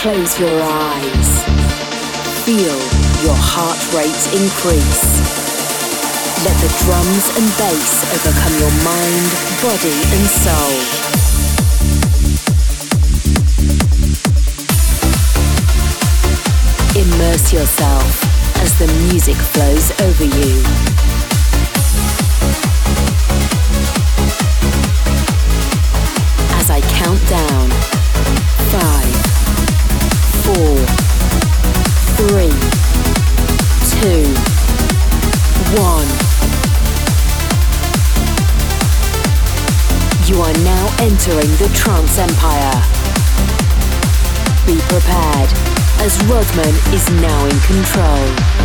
Close your eyes. Feel your heart rate increase. Let the drums and bass overcome your mind, body, and soul. Immerse yourself as the music flows over you. As I count down five, four, three, two, one. You are now entering the trance empire. Be prepared, as Rodman is now in control.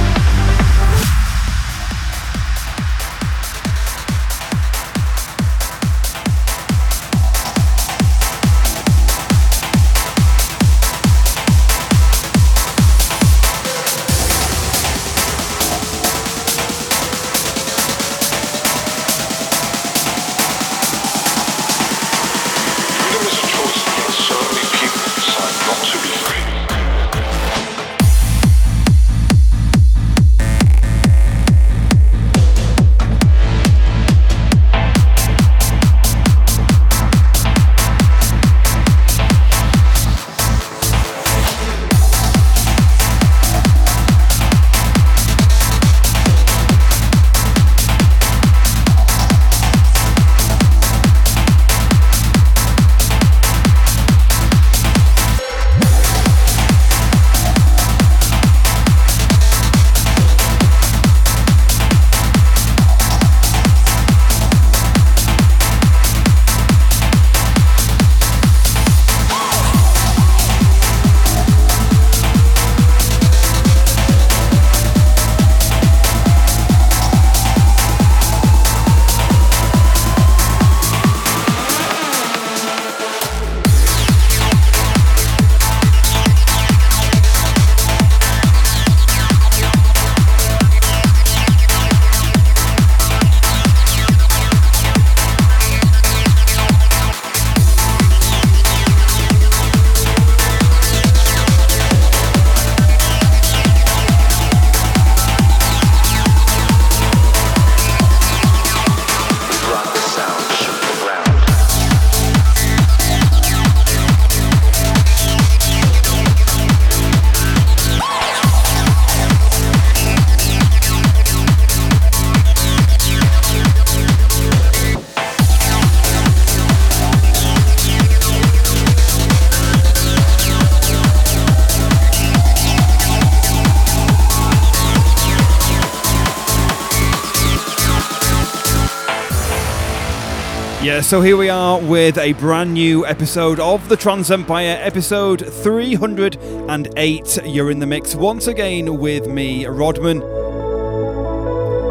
So here we are with a brand new episode of the Trance Empire, episode 308. You're in the mix once again with me, Rodman.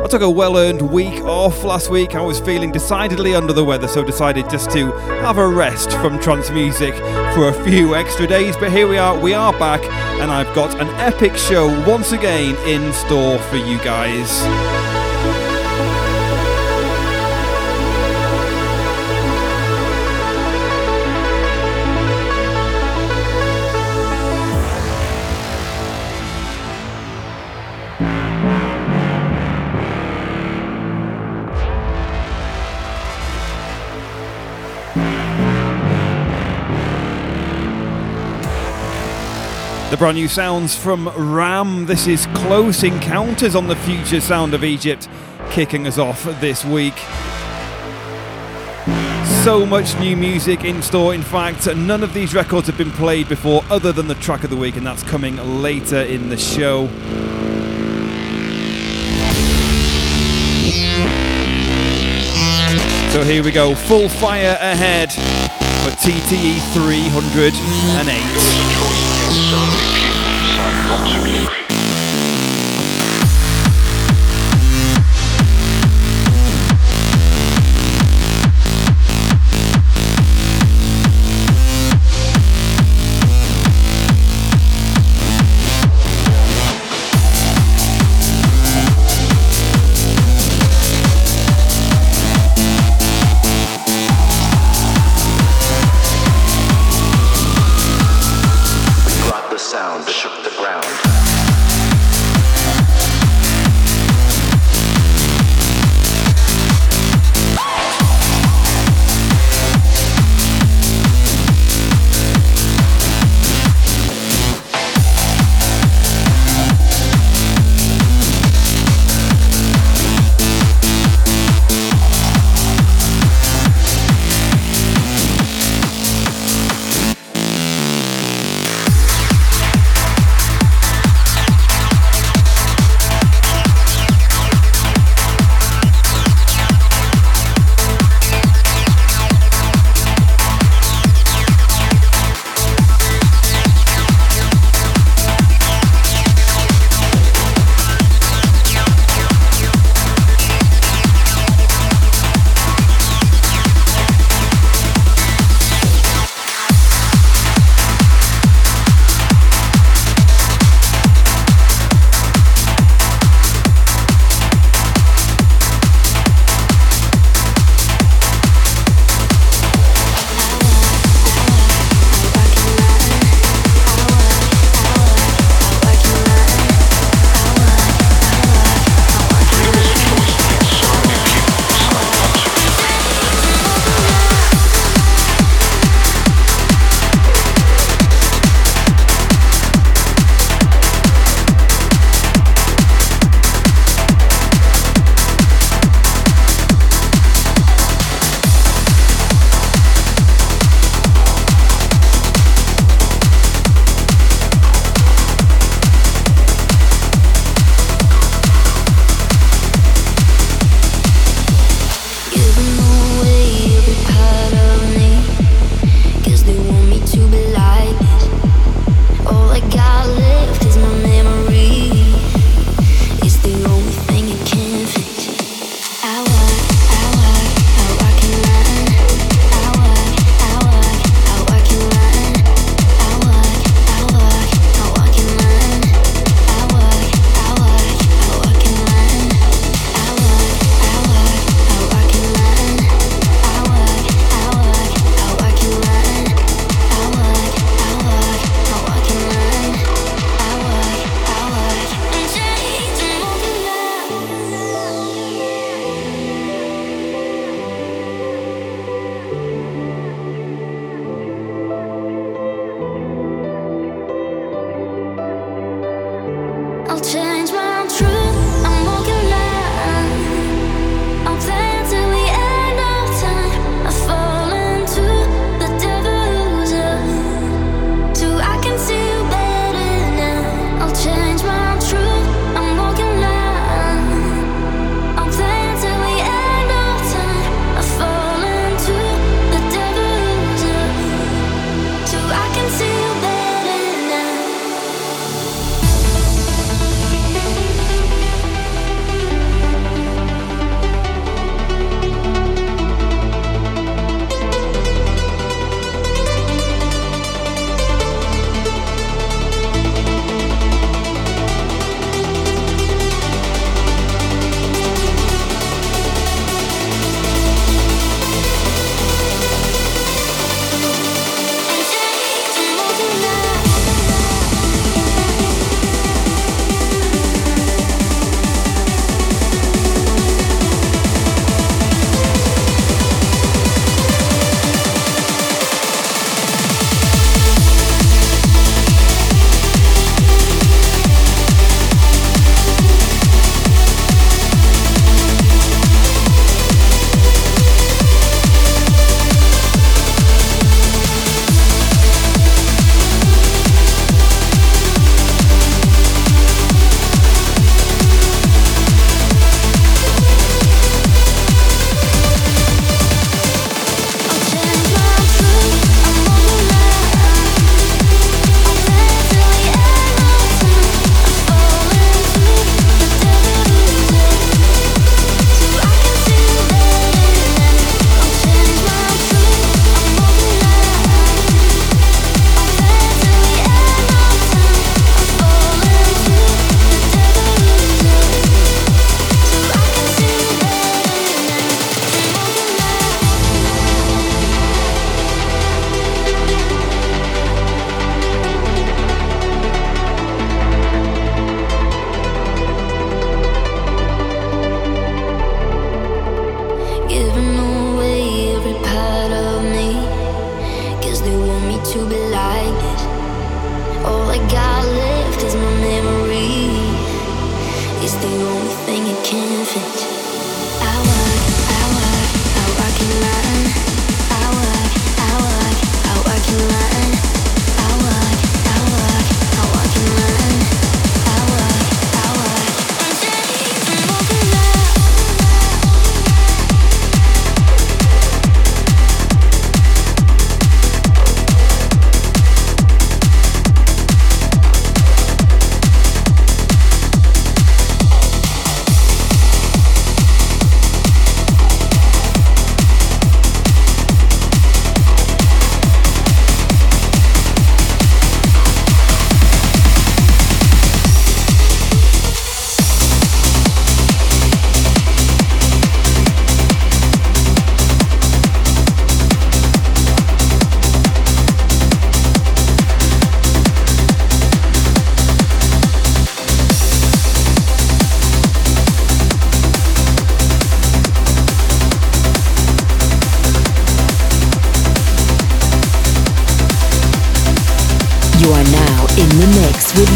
I took a well earned week off last week. I was feeling decidedly under the weather, so decided just to have a rest from trance music for a few extra days. But here we are, we are back, and I've got an epic show once again in store for you guys. The brand new sounds from Ram. This is Close Encounters on the Future Sound of Egypt, kicking us off this week. So much new music in store. In fact, none of these records have been played before, other than the track of the week, and that's coming later in the show. So here we go, full fire ahead for TTE 308. Absolutely. in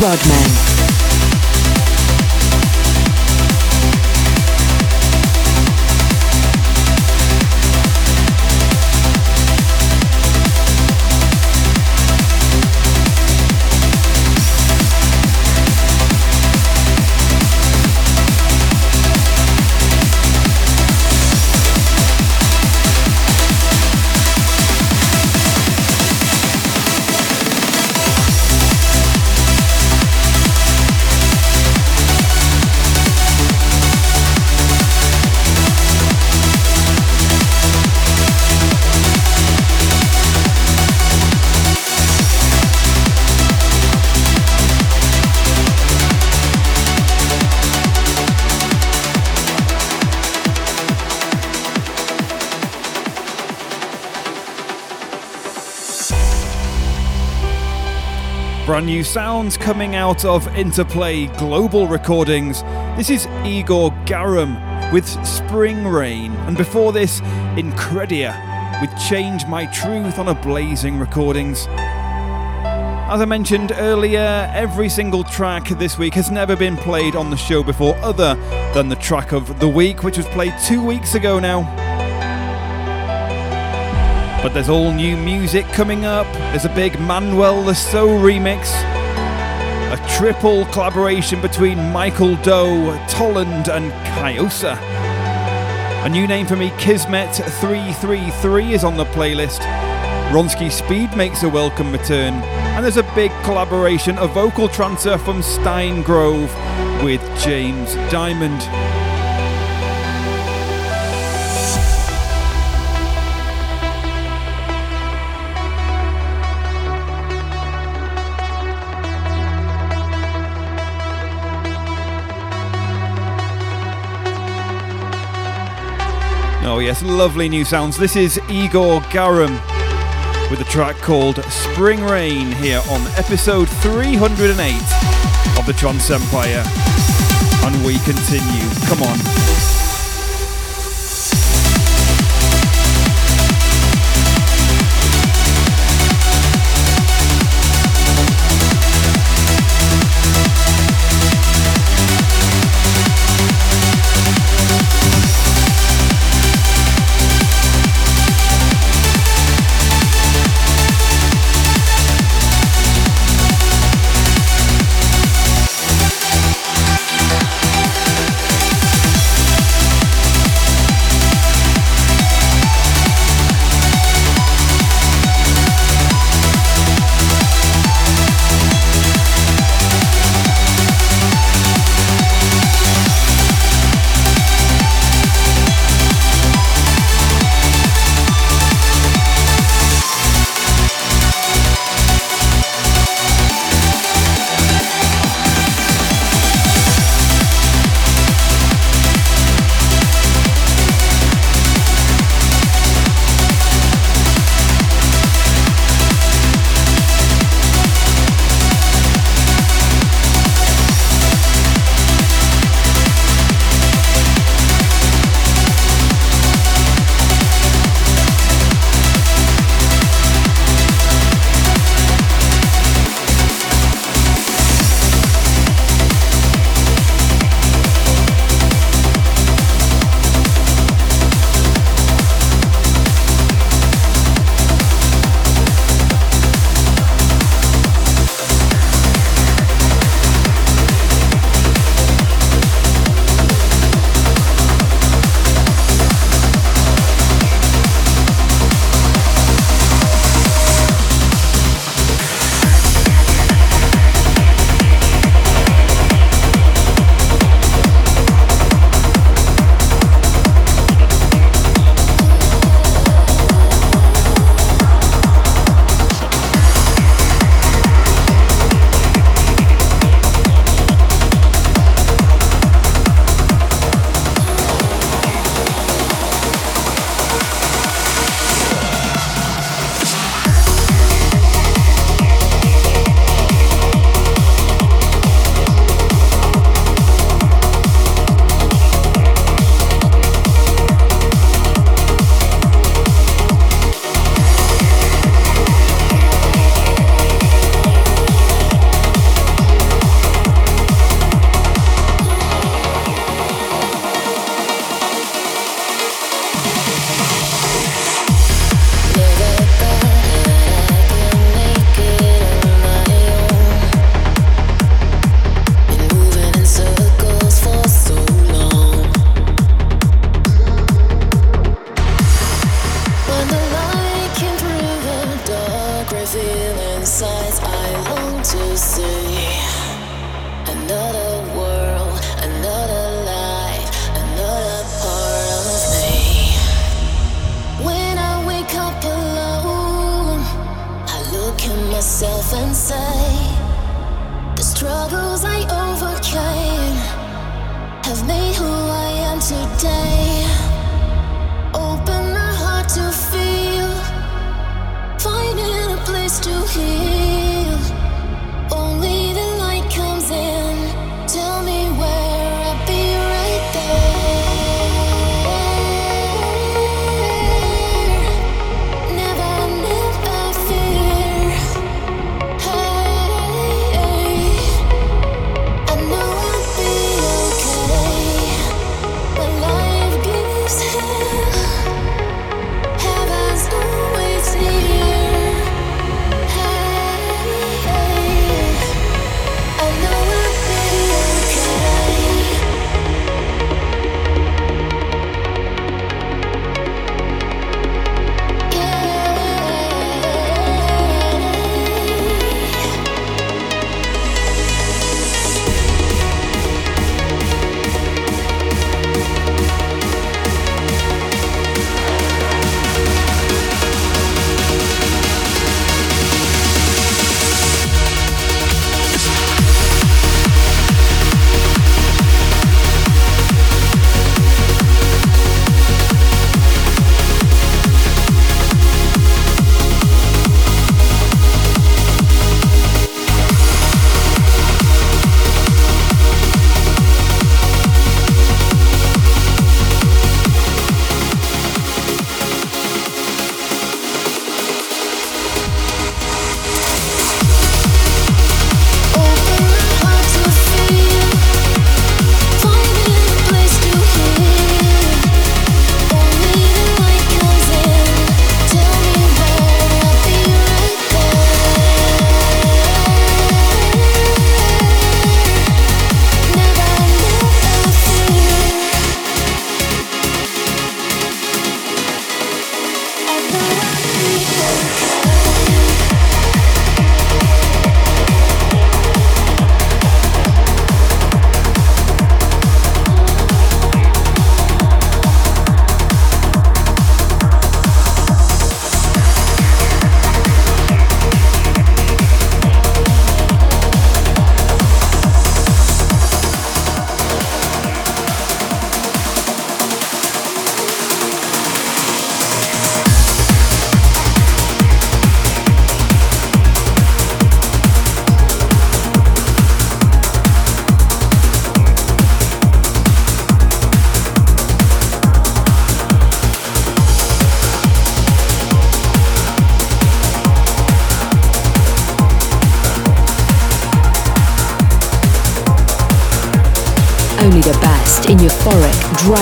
Rodman. New sounds coming out of Interplay Global Recordings. This is Igor Garam with Spring Rain, and before this, Incredia with Change My Truth on Ablazing Recordings. As I mentioned earlier, every single track this week has never been played on the show before, other than the track of the week, which was played two weeks ago now. But there's all new music coming up. There's a big Manuel Saux remix, a triple collaboration between Michael Dow, Tolland, and Kayosa. A new name for me, Kismet 333, is on the playlist. Ronski Speed makes a welcome return, and there's a big collaboration, a vocal transfer from Stine Grove with James Dymond. Oh, yes, lovely new sounds. This is Igor Garam with a track called Spring Rain here on episode 308 of the Trance Empire. And we continue. Come on.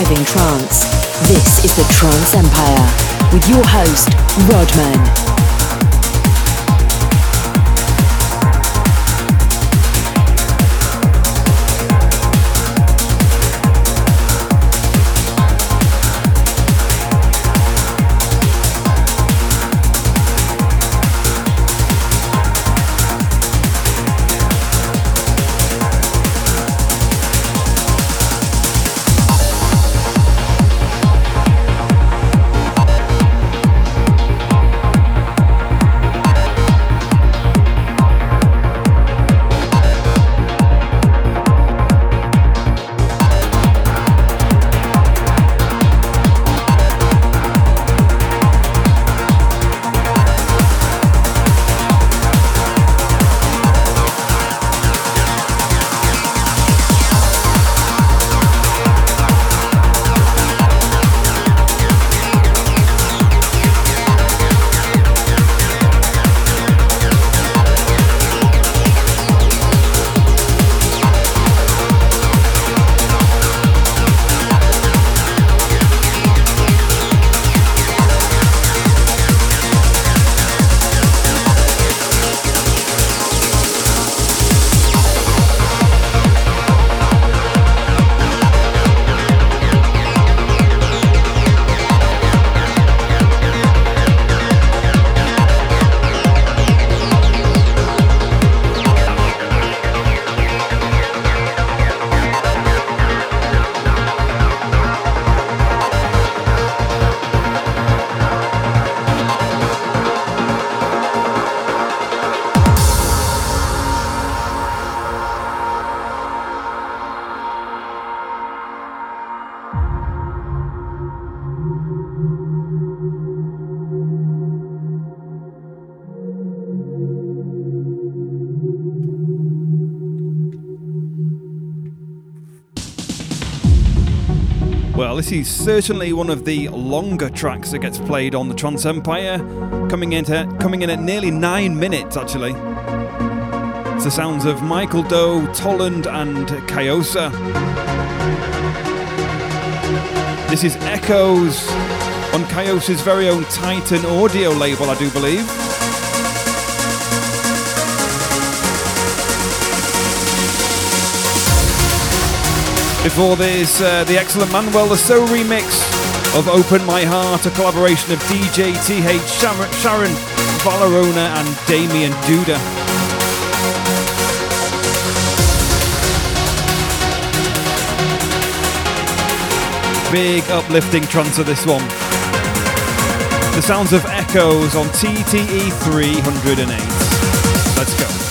Driving trance. Well. This is certainly one of the longer tracks that gets played on the Trance Empire, coming into coming in at nearly nine minutes actually. It's the sounds of Michael Dow, Tolland, and Kayosa. This is Echoes on Kayosa's very own Titan audio label, I do believe. Before this, uh, the excellent Manuel Le Saux remix of Open My Heart, a collaboration of DJ TH, Sharon, Valerona, and Damian Duda. Big uplifting trance of this one. The sounds of echoes on TTE 308. Let's go.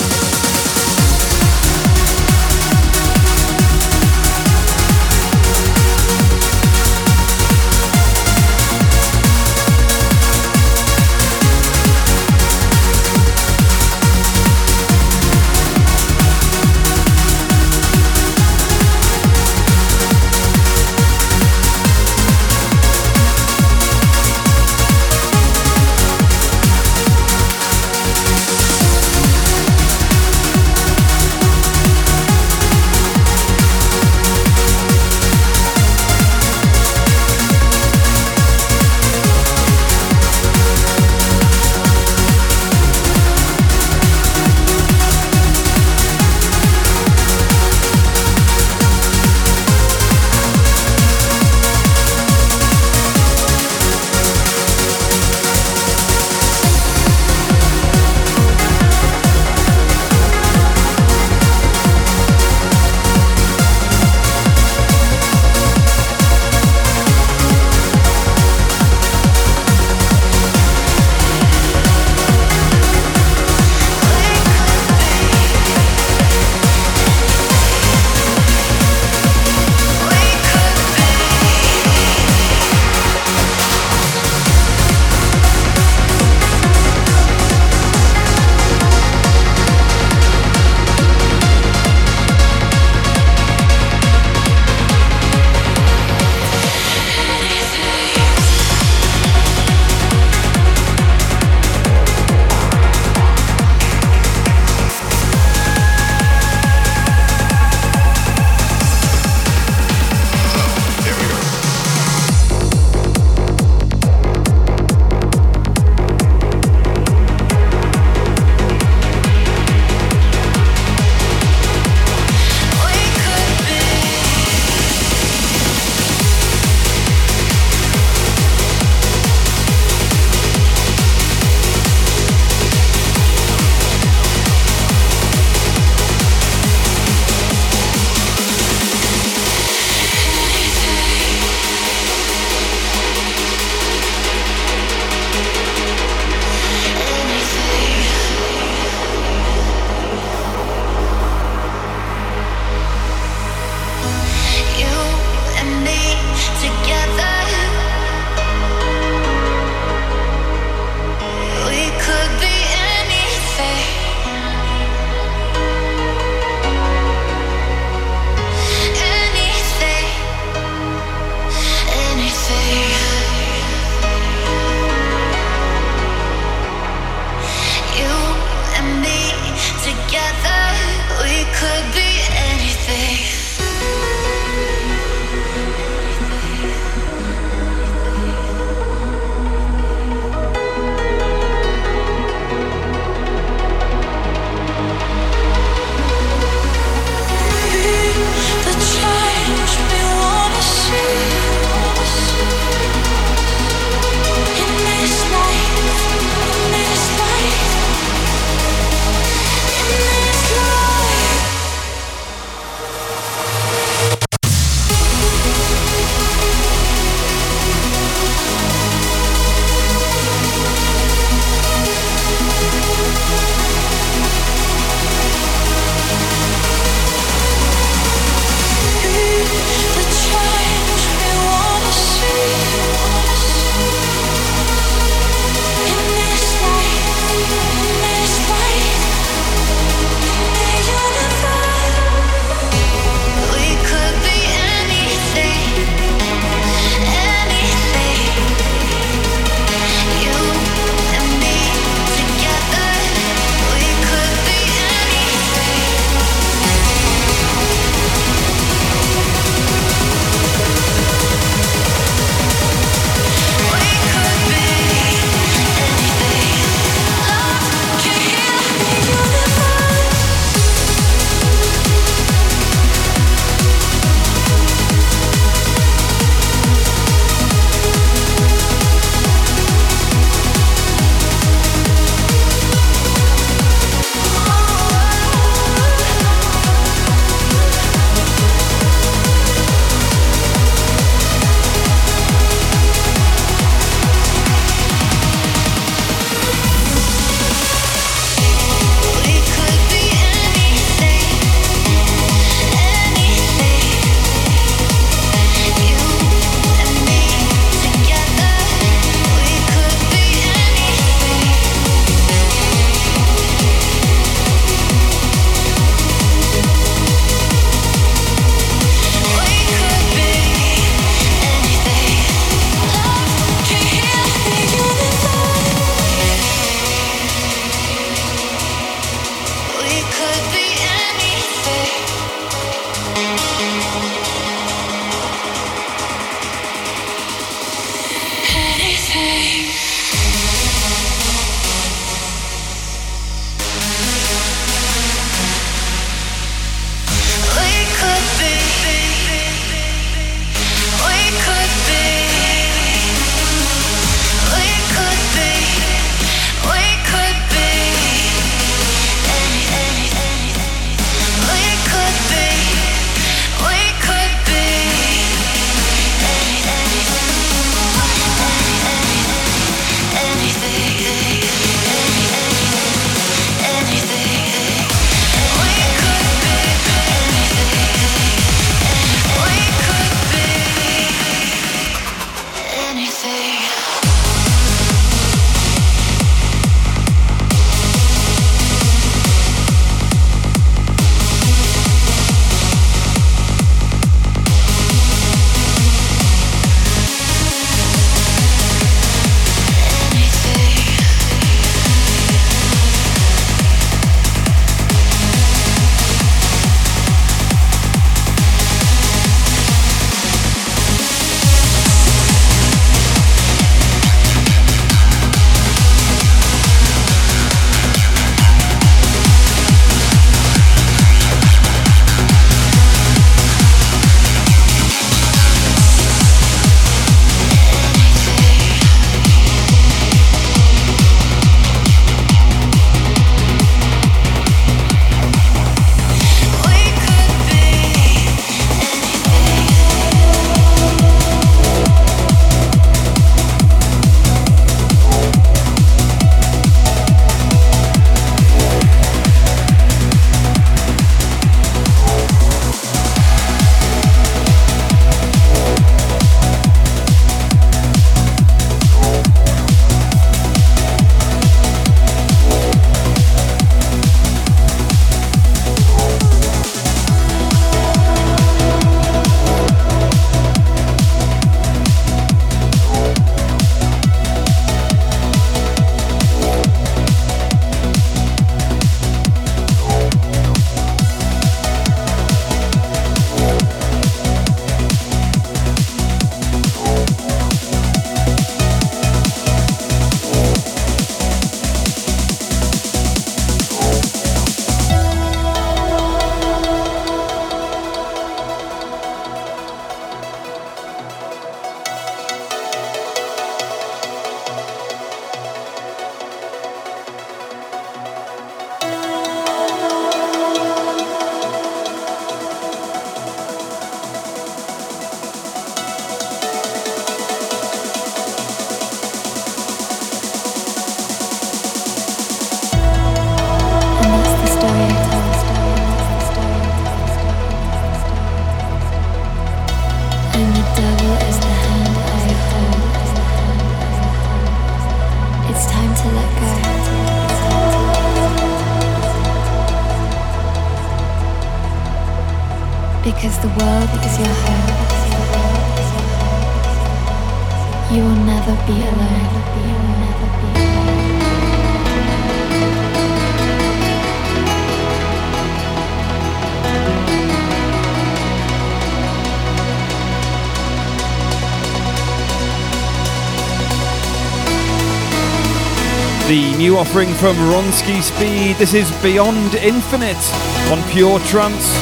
Offering from Ronski Speed. This is Beyond Infinite on Pure Trance.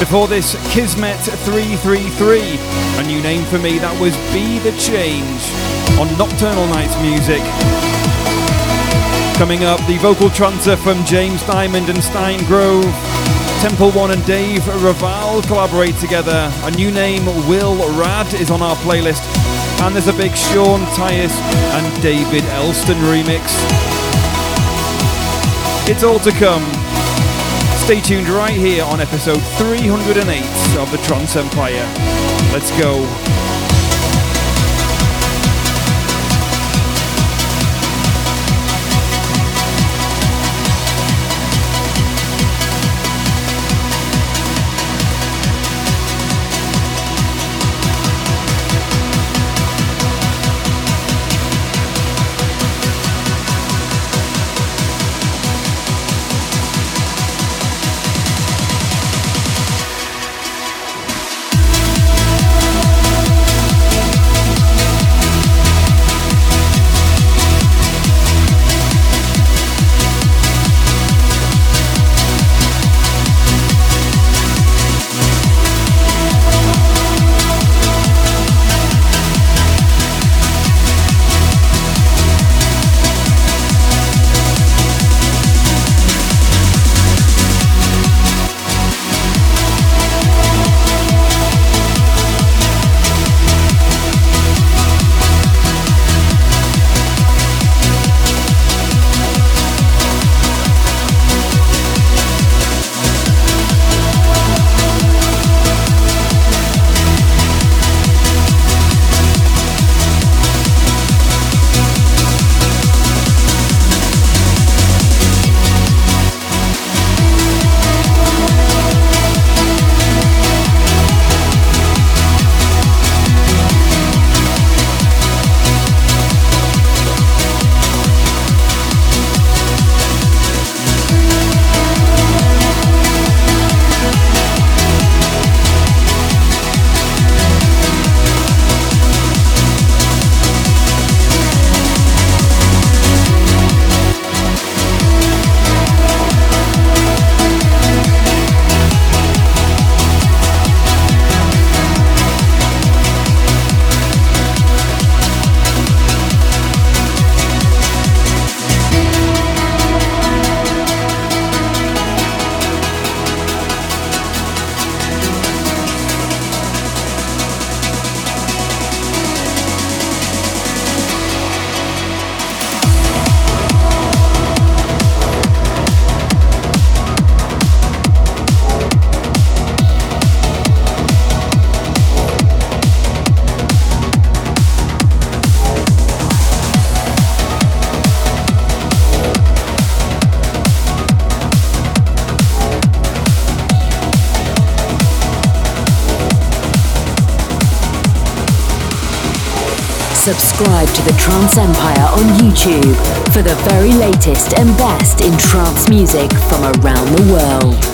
Before this, Kismet 333. A new name for me, that was Be the Change on Nocturnal Knights Music. Coming up, the vocal trancer from James Dymond and Stine Grove. Temple One and Dave Raval collaborate together. A new name, Will Rad, is on our playlist. And there's a big Sean Tyas and David Elston remix. It's all to come. Stay tuned right here on episode 308 of the Trance Empire. Let's go. Subscribe to the Trance Empire on YouTube for the very latest and best in trance music from around the world.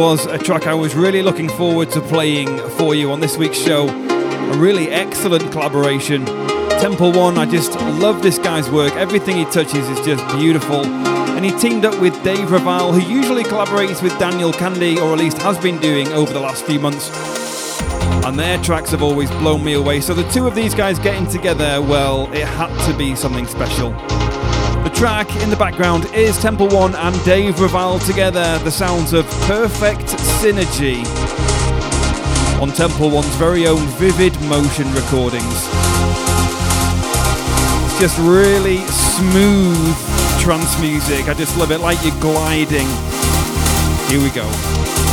Was a track I was really looking forward to playing for you on this week's show. A really excellent collaboration. Temple One, I just love this guy's work. Everything he touches is just beautiful. And he teamed up with Dave Raval, who usually collaborates with Daniel Kandi, or at least has been doing over the last few months. And their tracks have always blown me away. So the two of these guys getting together, well, it had to be something special. The track in the background is Temple One and Dave Raval together, the sounds of perfect synergy on Temple One's very own Vivid Motion recordings. It's just really smooth trance music. I just love it, like you're gliding. Here we go.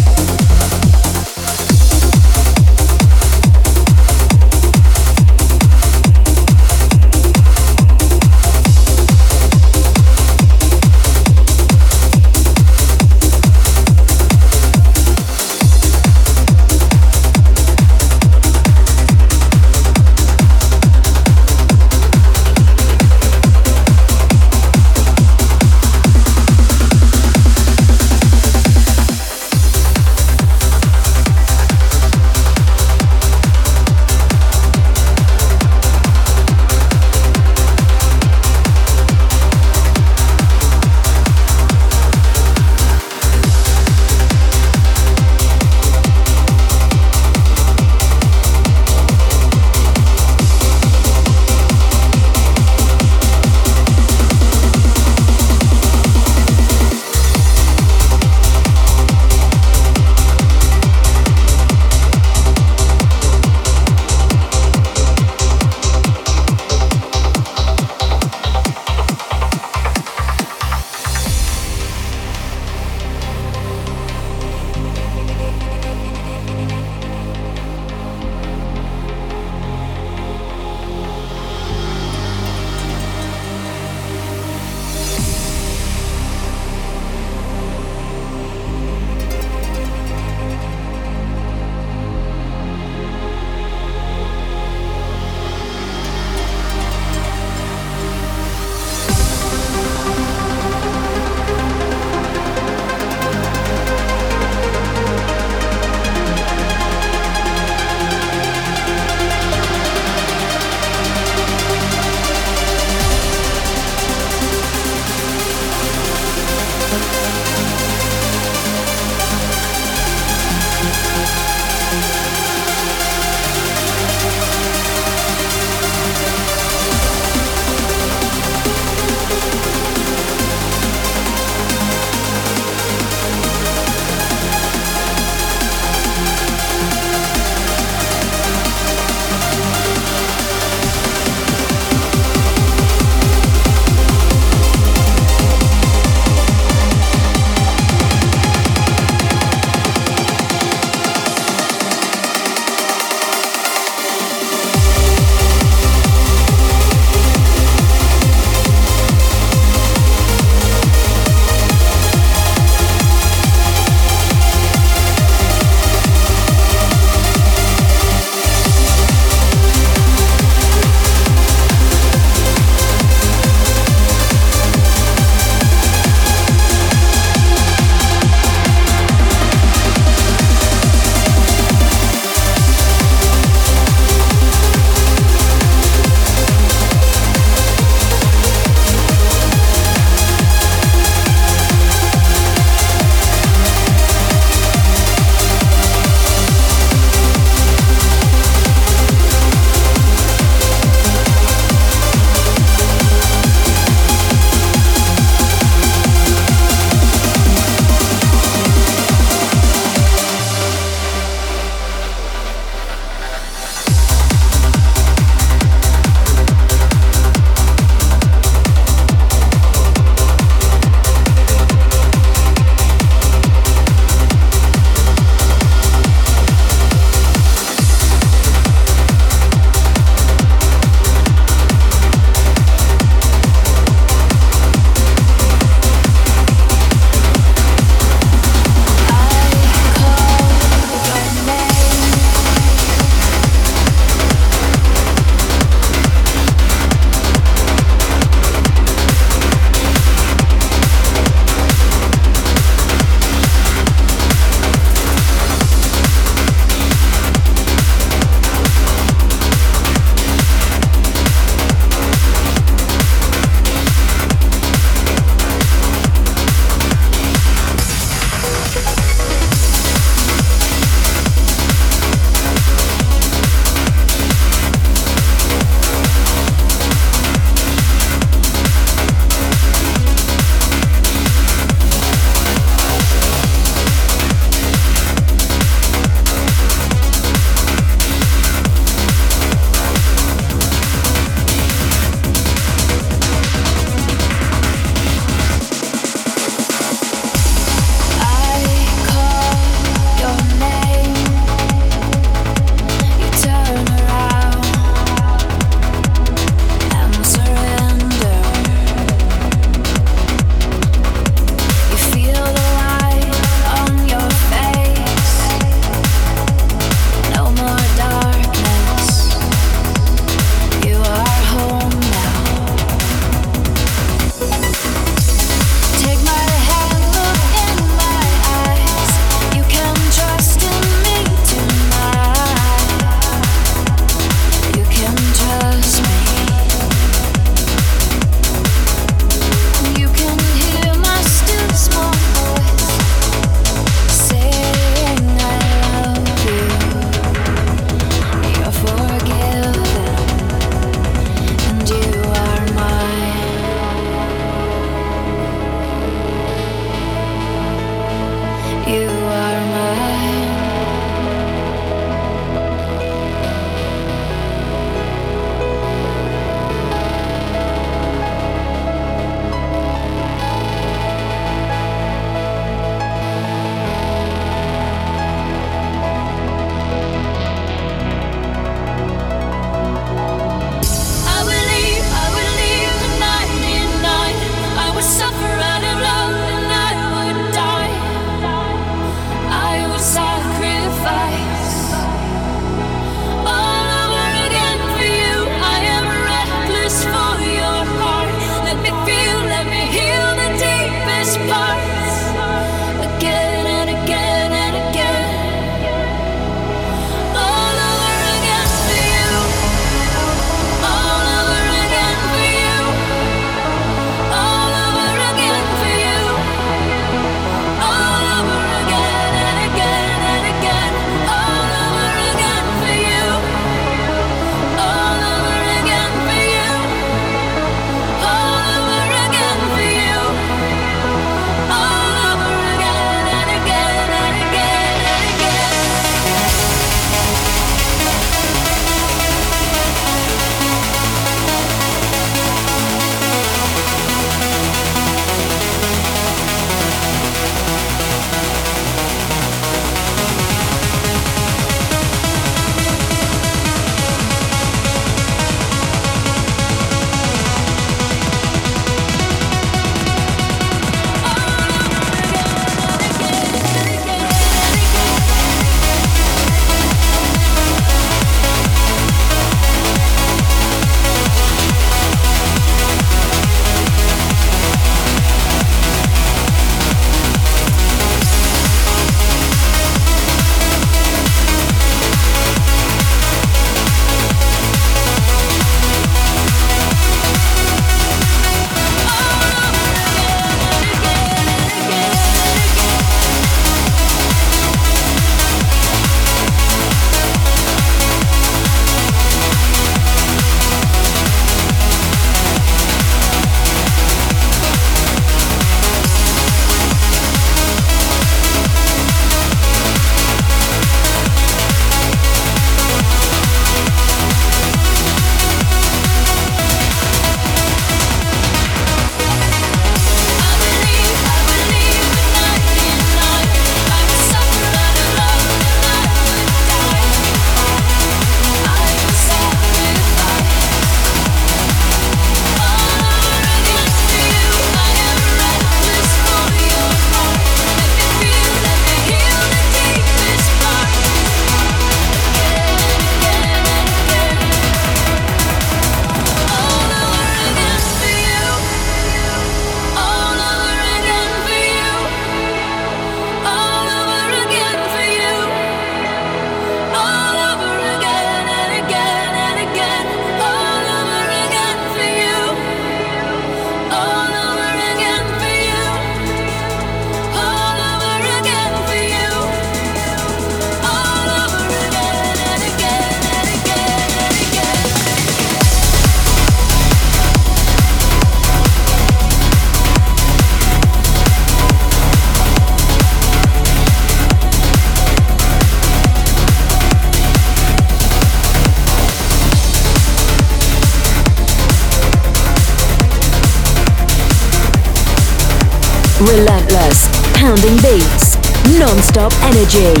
Energy.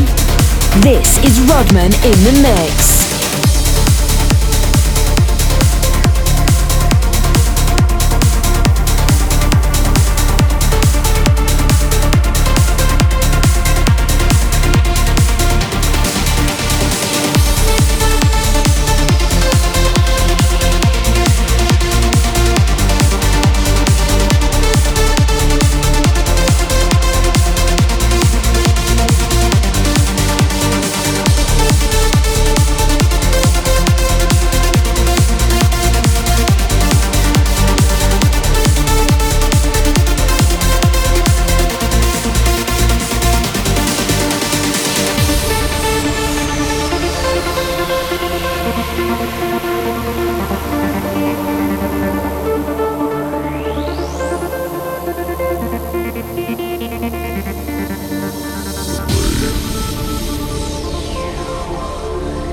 This is Rodman in the mix.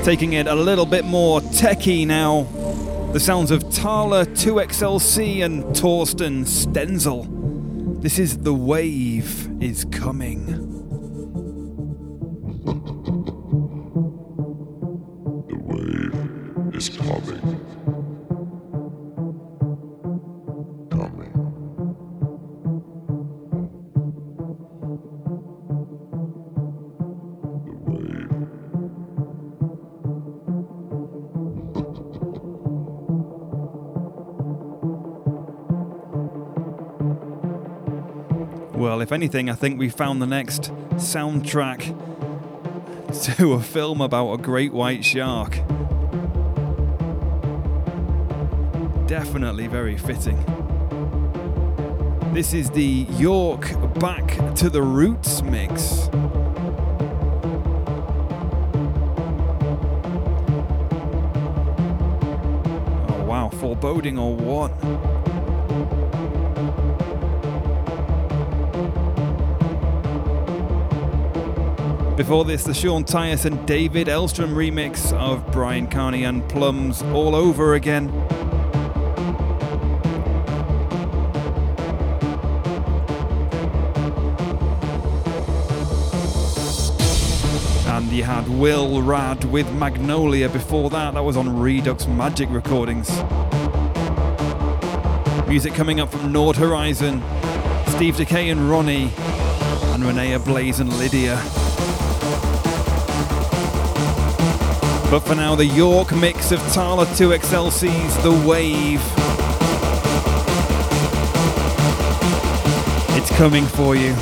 Taking it a little bit more techie now. The sounds of Talla 2XLC and Torsten Stenzel. This is The Wave is Coming. If anything, I think we found the next soundtrack to a film about a great white shark. Definitely very fitting. This is the York Back to the Roots mix. Oh wow, foreboding or what? Before this, the Sean Tyas and David Elston remix of Bryan Kearney and Plumb's all over again. And you had Will Rad with Magnolia before that, that was on Redux Magic Recordings. Music coming up from Nord Horizon, Steve Dekay and RONNIEE, and Rene Ablaze and Lyd14. But for now, the York mix of Talla 2XLC's The Wave. It's coming for you.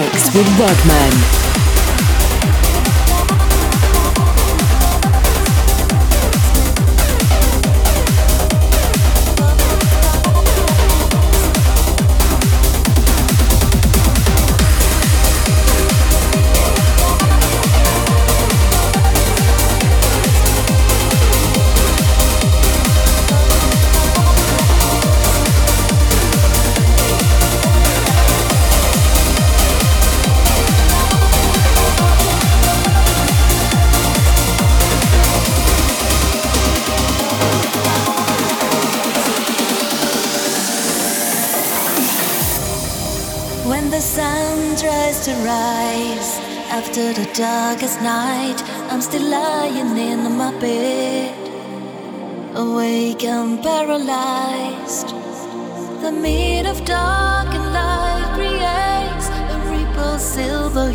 Mix with Rodman.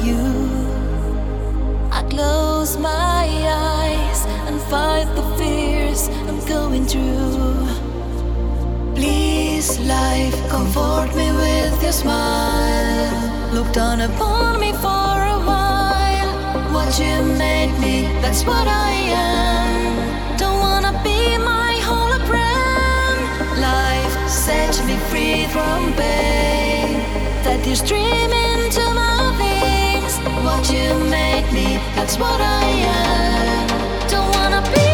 Hue. I close my eyes and fight the fears I'm going through. Please life, comfort me with your smile. Look down upon me for a while. What you made me, that's what I am. Don't wanna be my hologram. Life set me free from pain. That you my veins. What you made me, that's what I am. Don't wanna be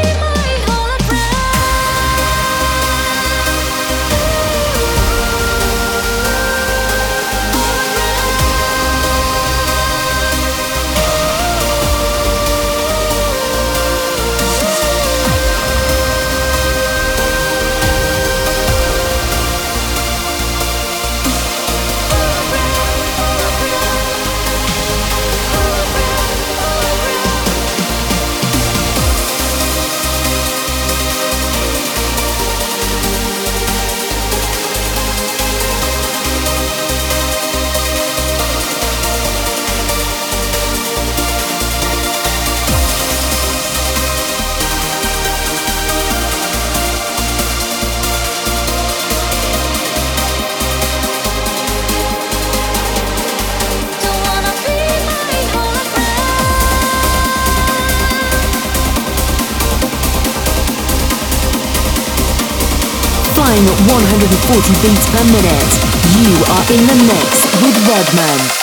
140 beats per minute. You are in the mix with Rodman.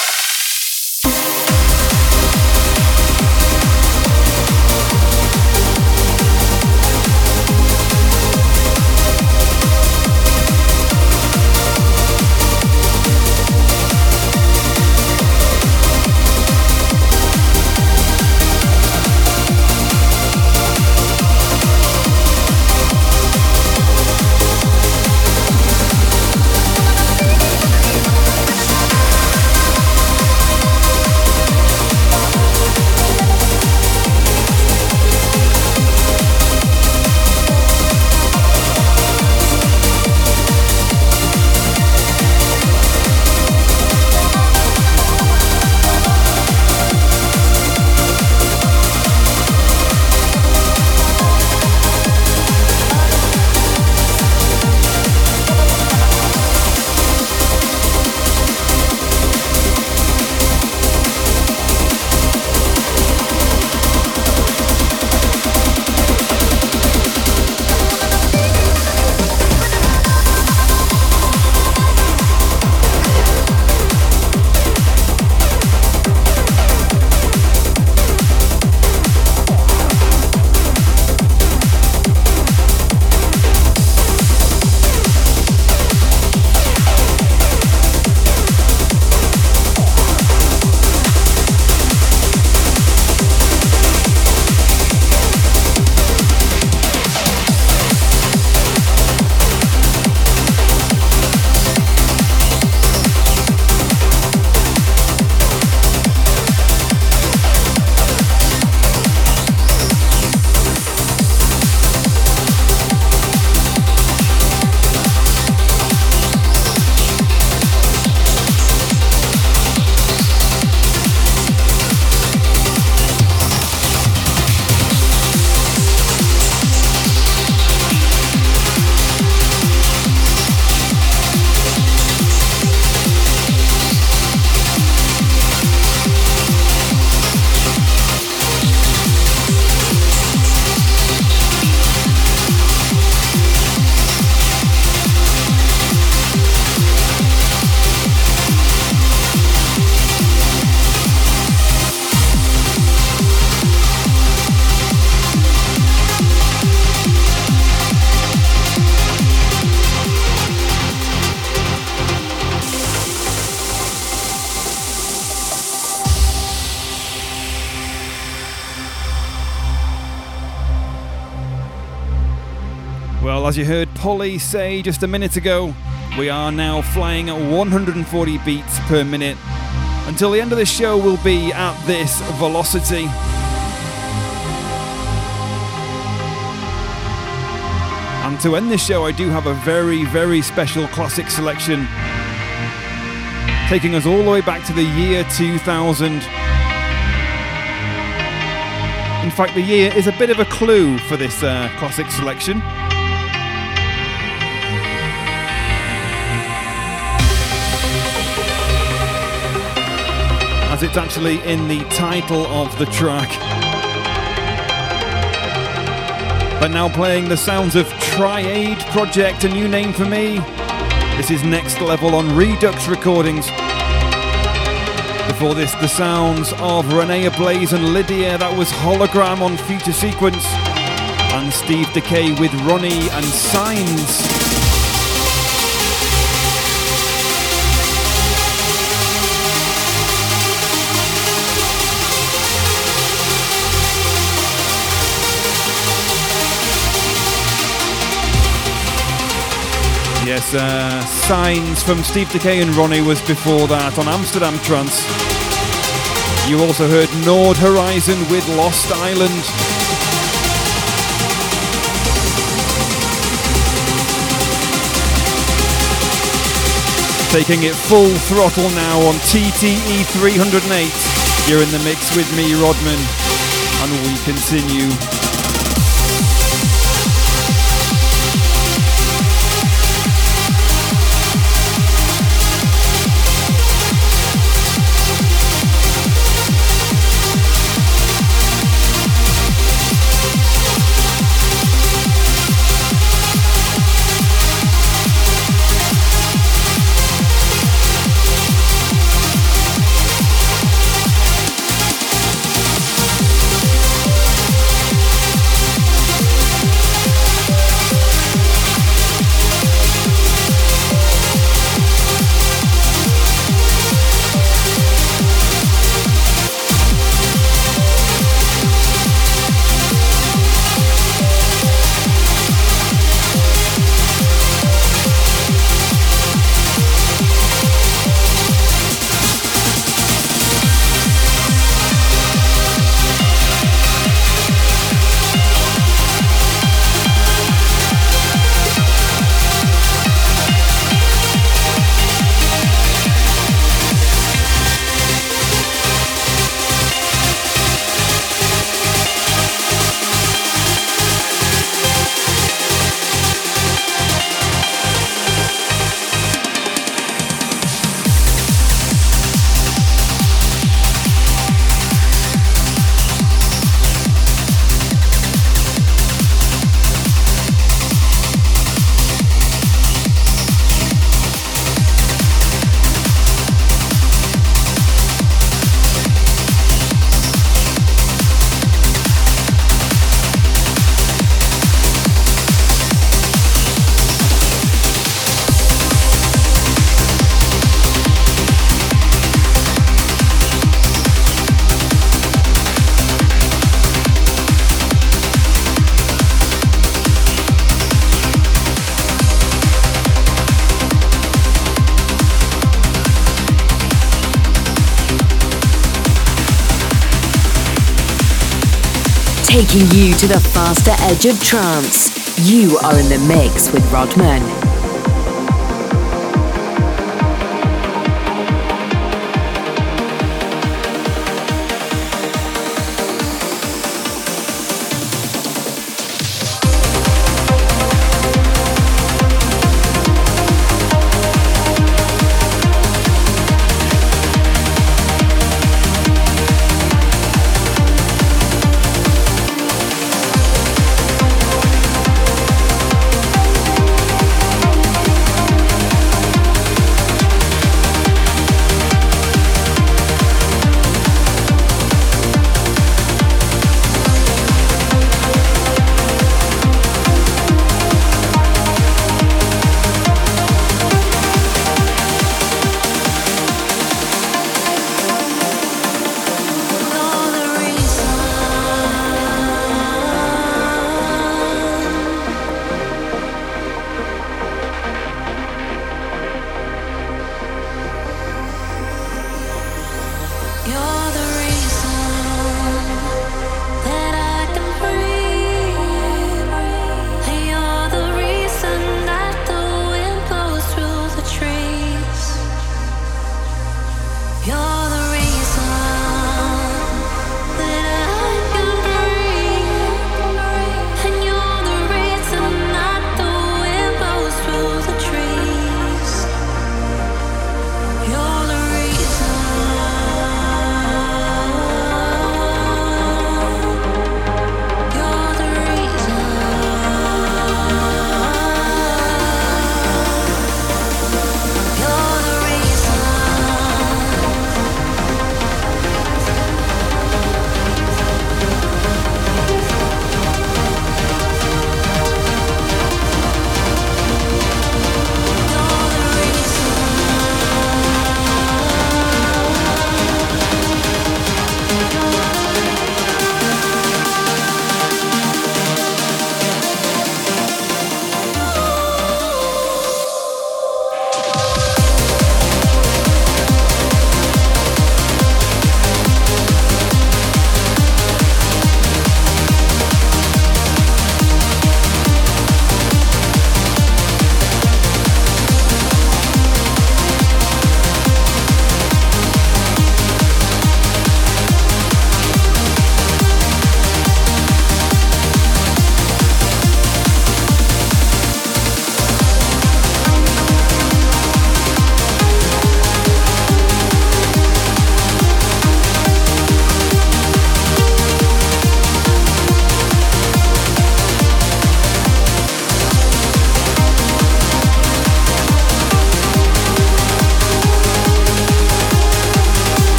As you heard Polly say just a minute ago, we are now flying at 140 beats per minute. Until the end of the show, we'll be at this velocity. And to end this show, I do have a very, very special classic selection, taking us all the way back to the year 2000. In fact, the year is a bit of a clue for this uh, classic selection. As it's actually in the title of the track. But now playing the sounds of Triade Project, a new name for me. This is Next Level on Redux Recordings. Before this, the sounds of Rene Ablaze and Lyd14, that was Hologram on Future Sequence, and Steve Dekay with RONNIEE and Signs. Yes, uh, Signs from Steve Dekay and RONNIEE was before that on Amsterdam Trance. You also heard Nord Horizon with Lost Island. Taking it full throttle now on TTE 308. You're in the mix with me, Rodman, and we continue. Taking you to the faster edge of trance. You are in the mix with Rodman.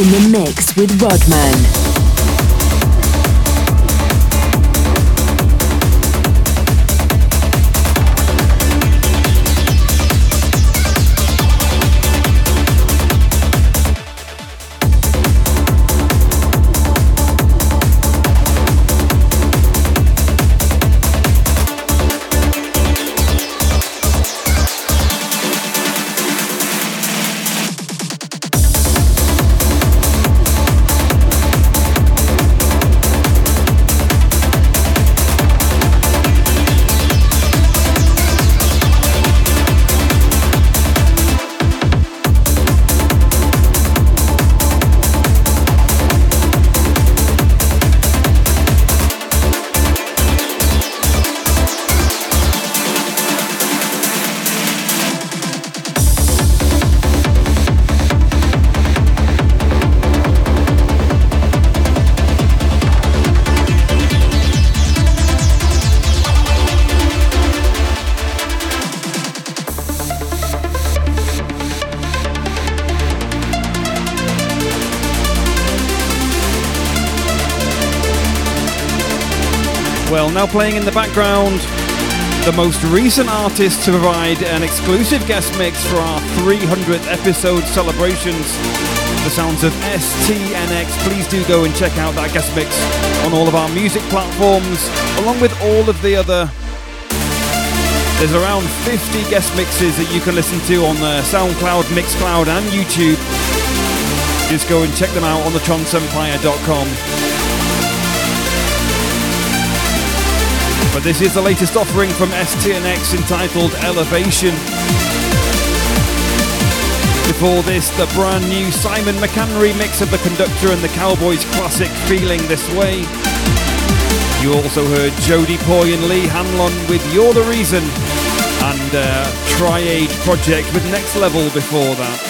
In the mix with Rodman. Now playing in the background, the most recent artist to provide an exclusive guest mix for our 300th episode celebrations. The sounds of STNX. Please do go and check out that guest mix on all of our music platforms, along with all of the other. There's around 50 guest mixes that you can listen to on the SoundCloud, Mixcloud, and YouTube. Just go and check them out on the transempire.com. But this is the latest offering from STNX entitled Elevation. Before this, the brand new Simon McCann remix of the conductor and the Cowboys classic Feeling This Way. You also heard Jodie Poye and Lee Hanlon with You're the Reason and uh, Triade Project with Next Level before that.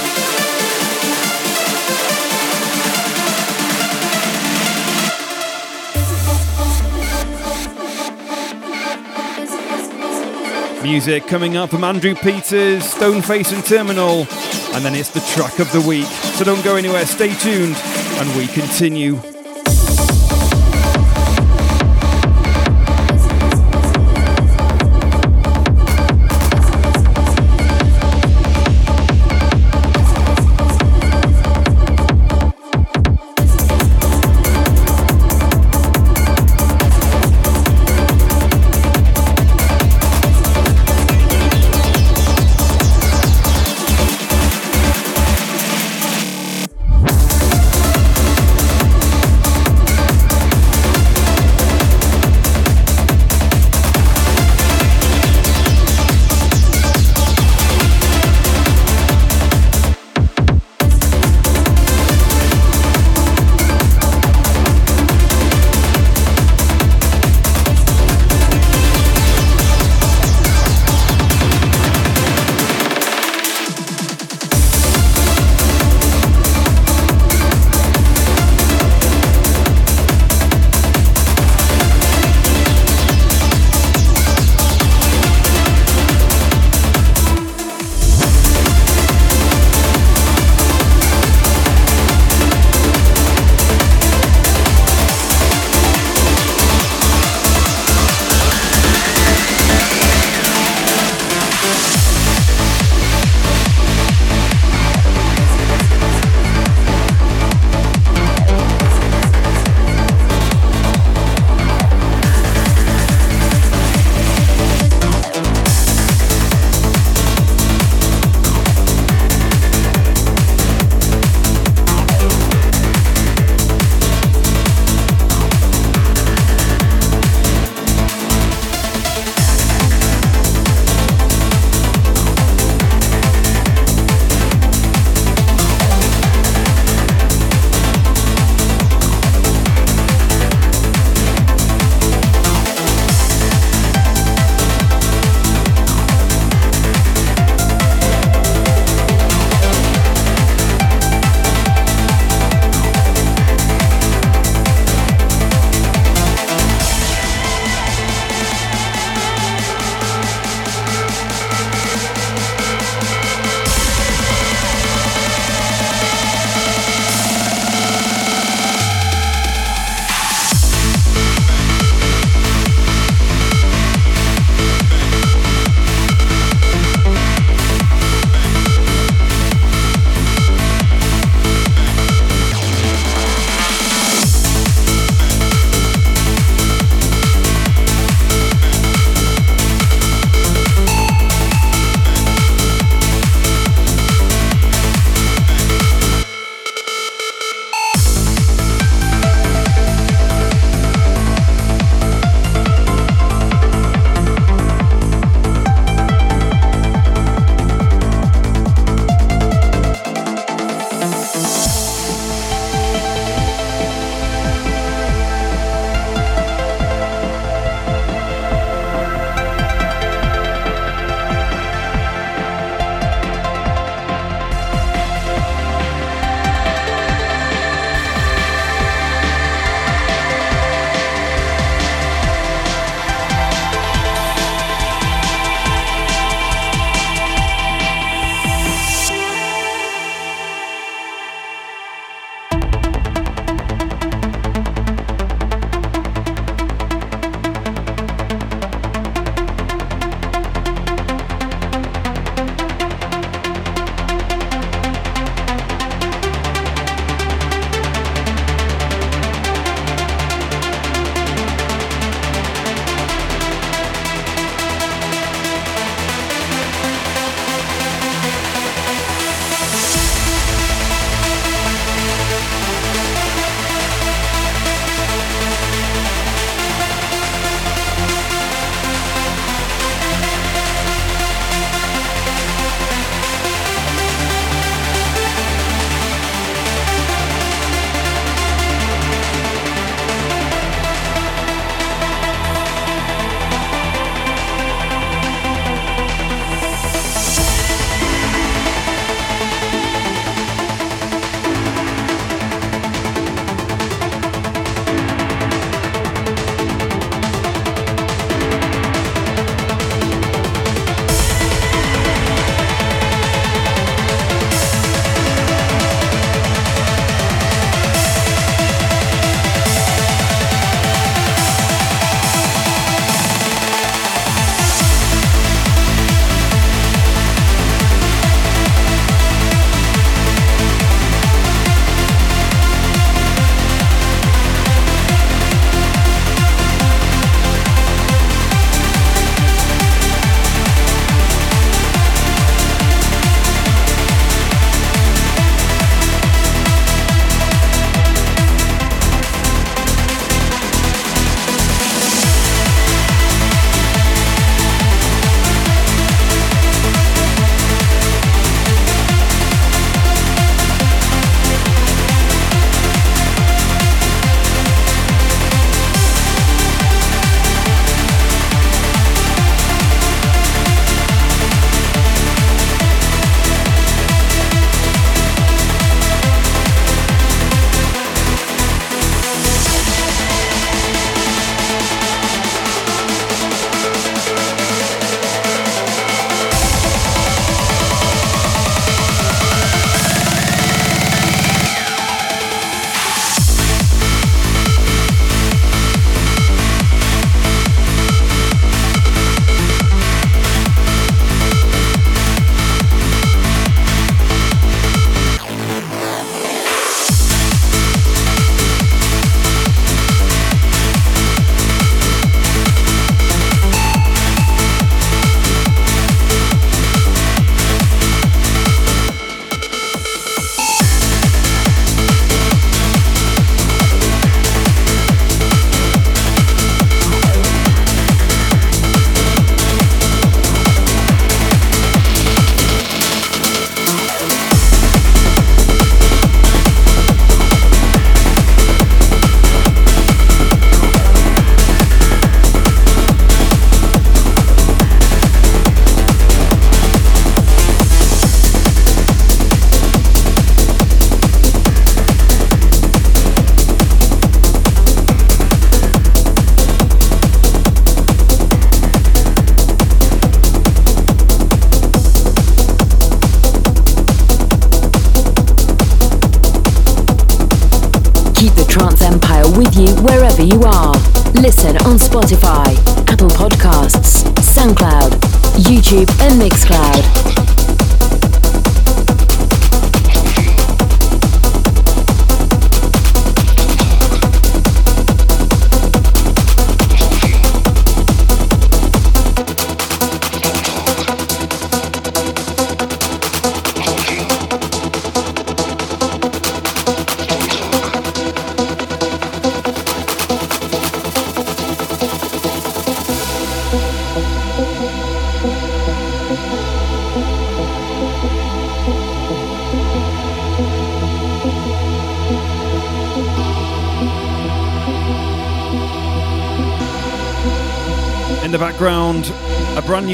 Music coming up from Andrew Peters, Stoneface and Terminal, and then it's the track of the week. So don't go anywhere, stay tuned, and we continue.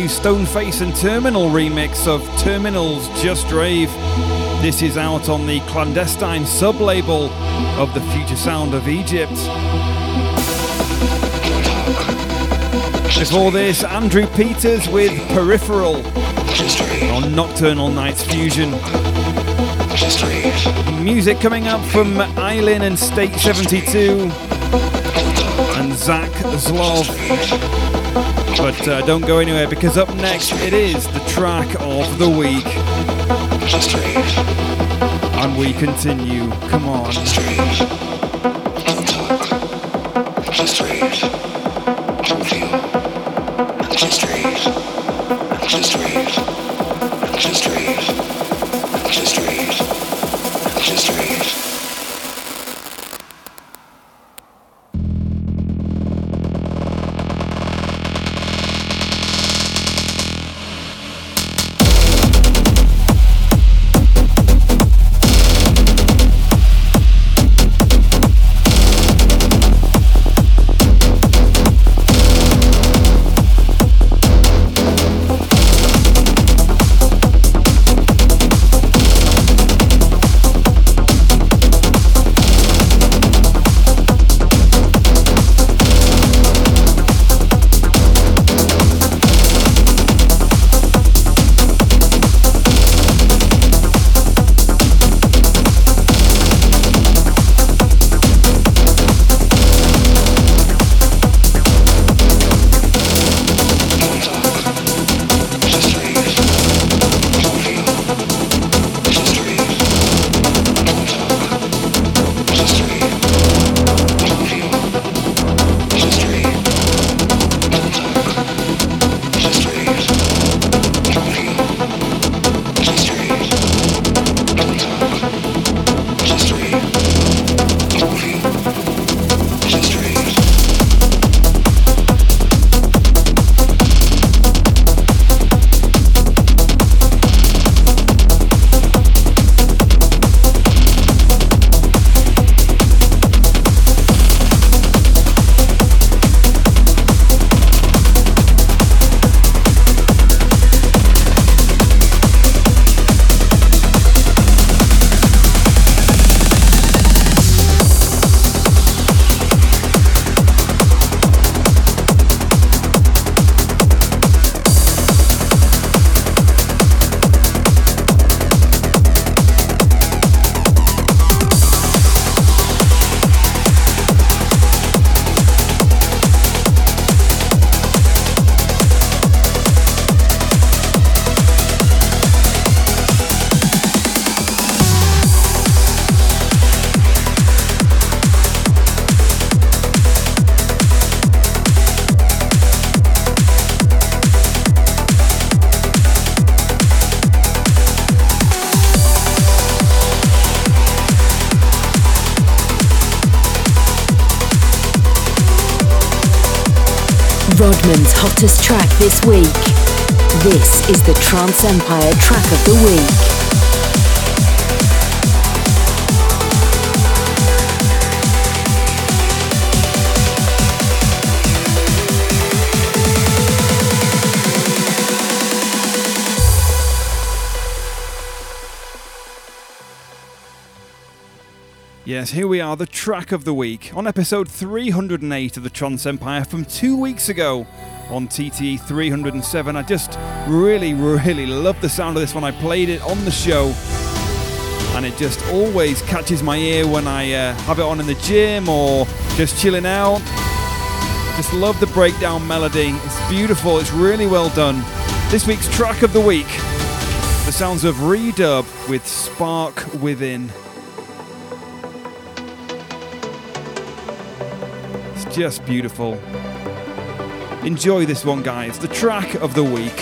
Stoneface and Terminal remix of Terminal's Just Rave. This is out on the clandestine sub label of the future sound of Egypt. Before this, Andrew Peters with Peripheral on Nocturnal Knights Fusion. Music coming up from Aylin and State 72 and Zach Zlov. But uh, don't go anywhere because up next it is the track of the week. And we continue. Come on. Hottest track this week. This is the Trance Empire track of the week. Yes, here we are, the track of the week on episode 308 of the Trance Empire from two weeks ago on TTE 307. I just really, really love the sound of this one. I played it on the show. And it just always catches my ear when I uh, have it on in the gym or Just chilling out. Just love the breakdown melody. It's beautiful, it's really well done. This week's track of the week the sounds of R3dub with Spark Within. It's just beautiful. Enjoy this one, guys. The track of the week.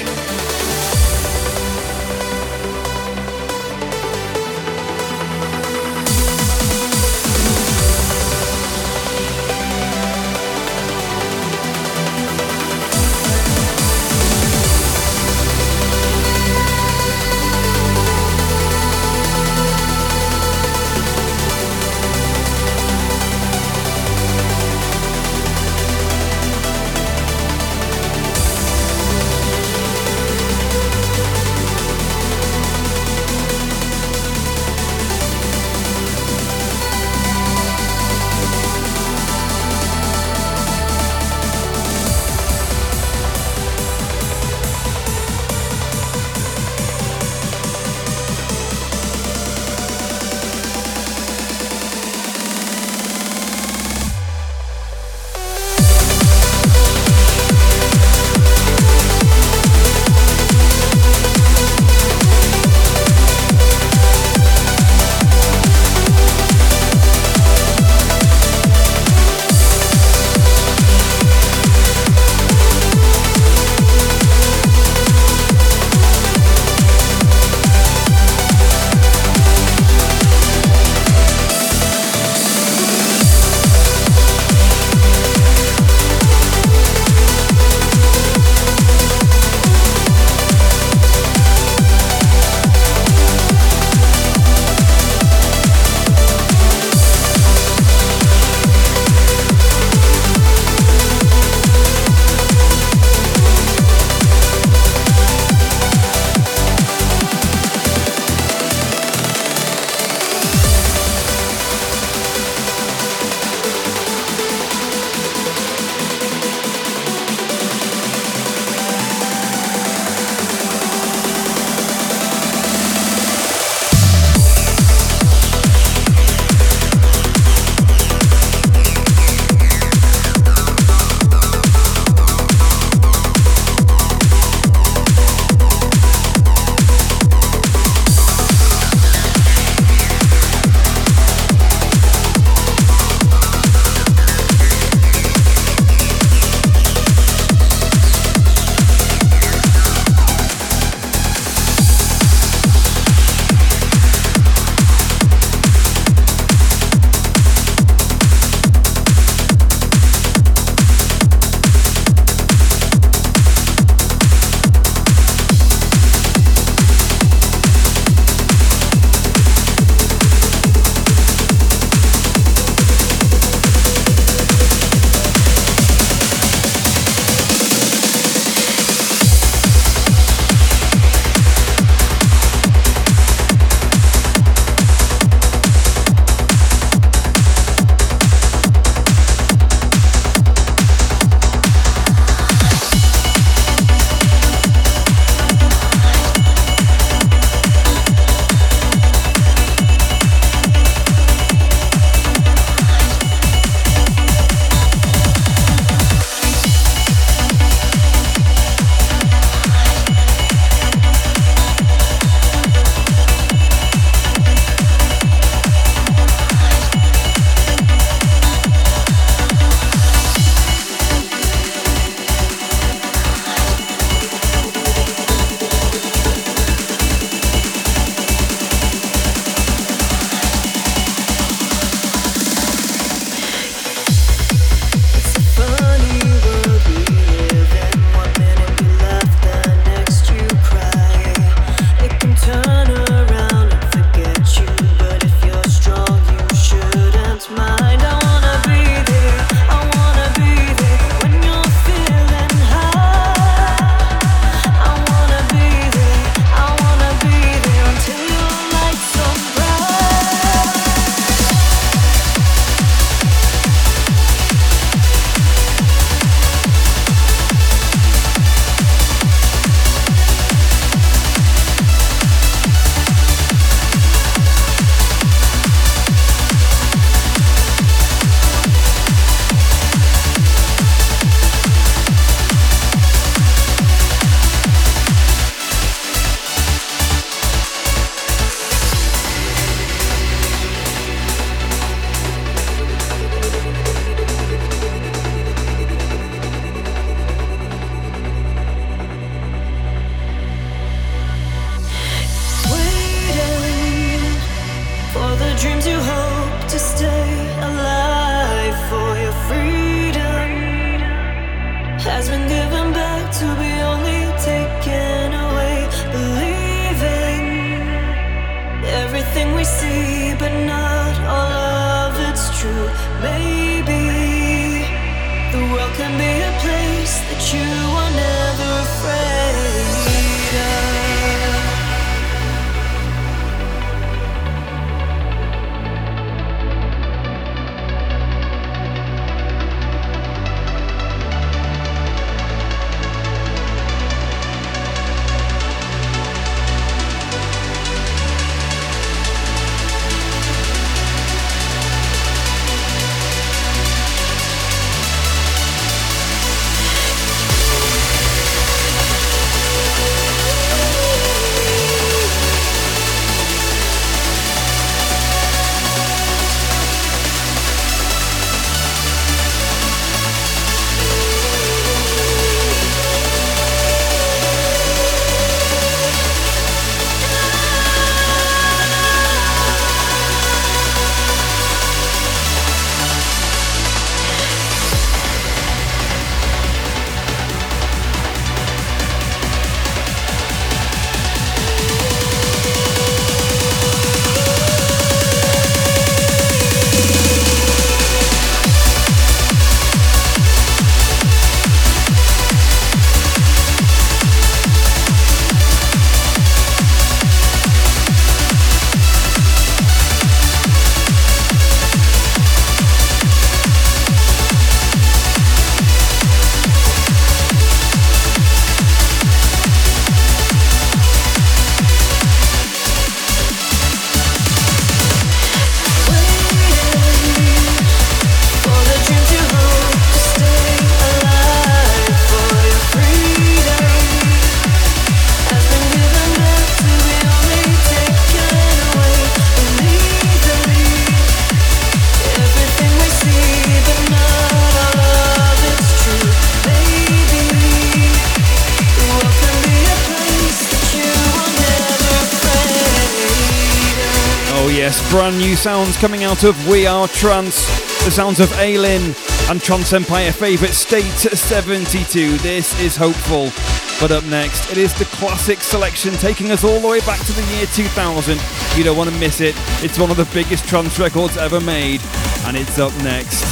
Sounds coming out of We Are Trance, the sounds of Aylin and Trance Empire favourite State 72. This is hopeful. But up next, it is the classic selection taking us all the way back to the year 2000. You don't want to miss it. It's one of the biggest trance records ever made, and it's up next.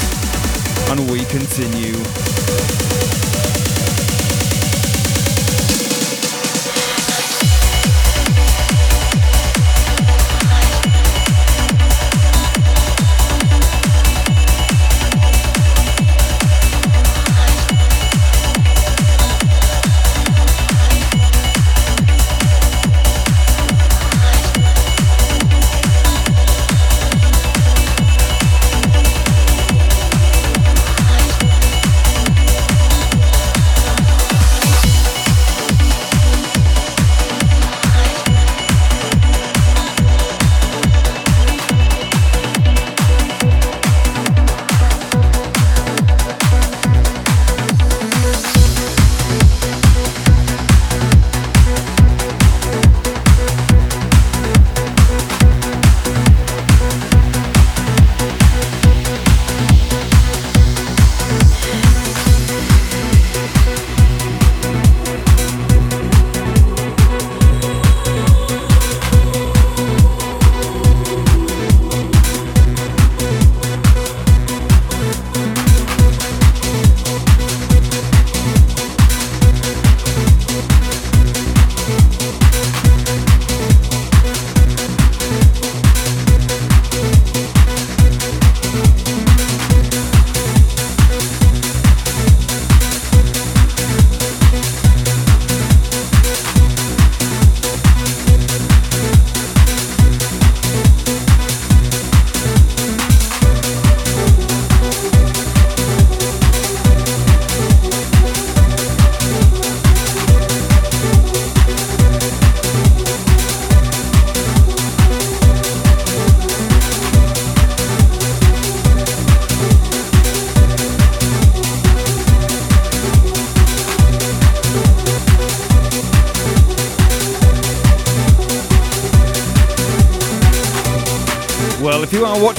And we continue.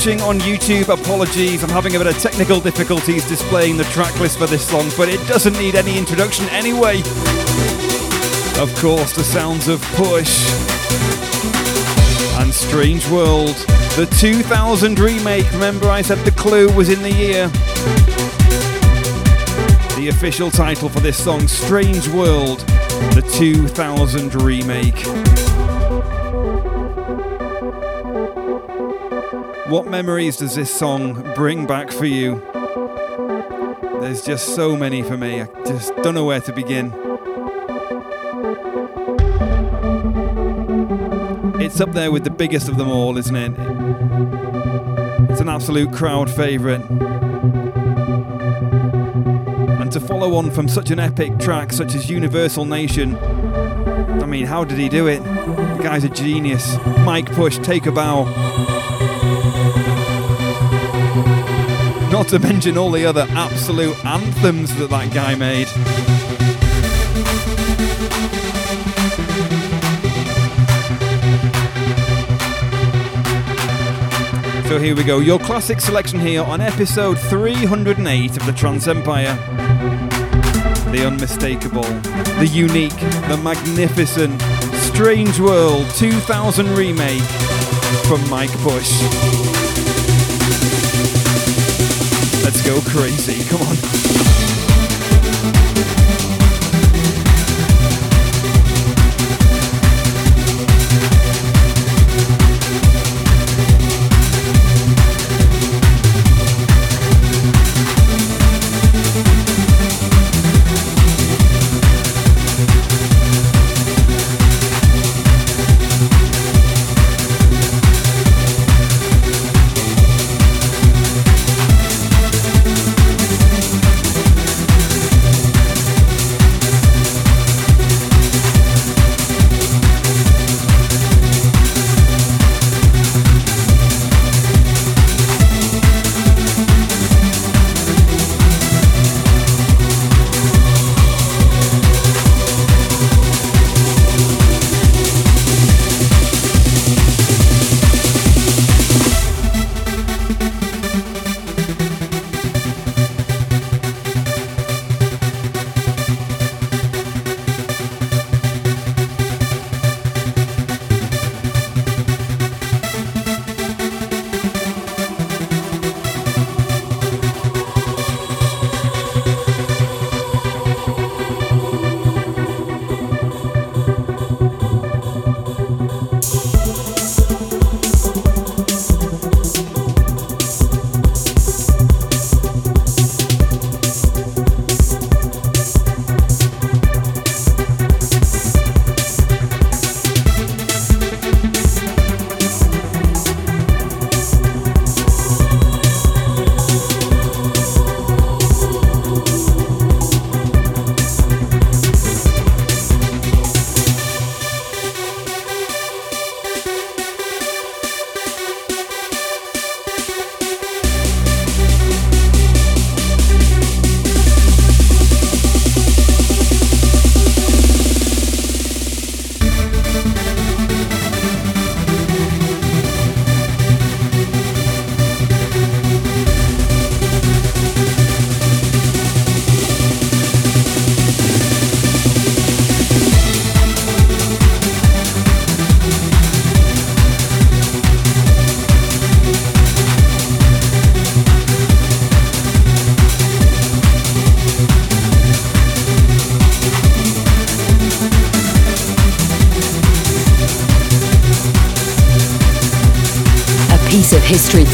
Watching on YouTube, apologies. I'm having a bit of technical difficulties displaying the track list for this song, but it doesn't need any introduction anyway. Of course, the sounds of Push and Strange World. The 2000 remake. Remember, I said the clue was in the year. The official title for this song, Strange World, the 2000 remake. What memories does this song bring back for you? There's just so many for me. I just don't know where to begin. It's up there with the biggest of them all, isn't it? It's an absolute crowd favourite. And to follow on from such an epic track such as Universal Nation, I mean, how did he do it? The guy's a genius. Mike Push, take a bow. Not to mention all the other absolute anthems that that guy made. So here we go, your classic selection here on episode 308 of the Trance Empire. The unmistakable, the unique, the magnificent, Strange World 2000 remake from Mike Push. Let's go crazy. Come on.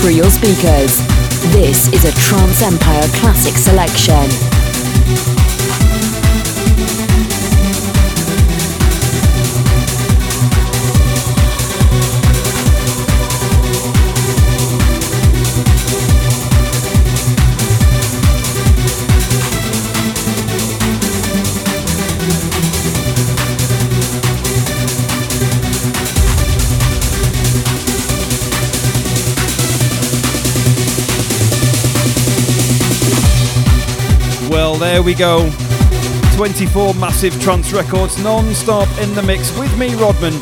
Through your speakers. This is a Trance Empire Classic Selection. There we go. 24 massive trance records non stop in the mix with me, Rodman.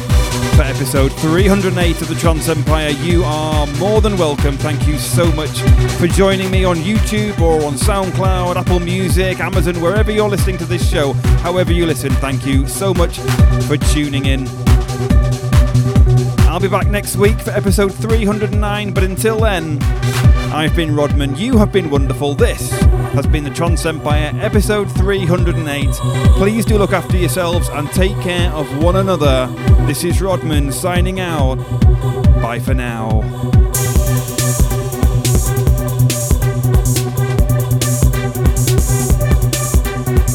for episode 308 of the Trance Empire, you are more than welcome. Thank you so much for joining me on YouTube or on SoundCloud, Apple Music, Amazon, wherever you're listening to this show. However, you listen, thank you so much for tuning in. I'll be back next week for episode 309, but until then, I've been Rodman, you have been wonderful. This has been the Trance Empire, episode 308. Please do look after yourselves and take care of one another. This is Rodman signing out. Bye for now.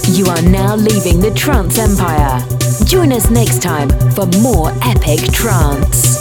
You are now leaving the Trance Empire. Join us next time for more epic trance.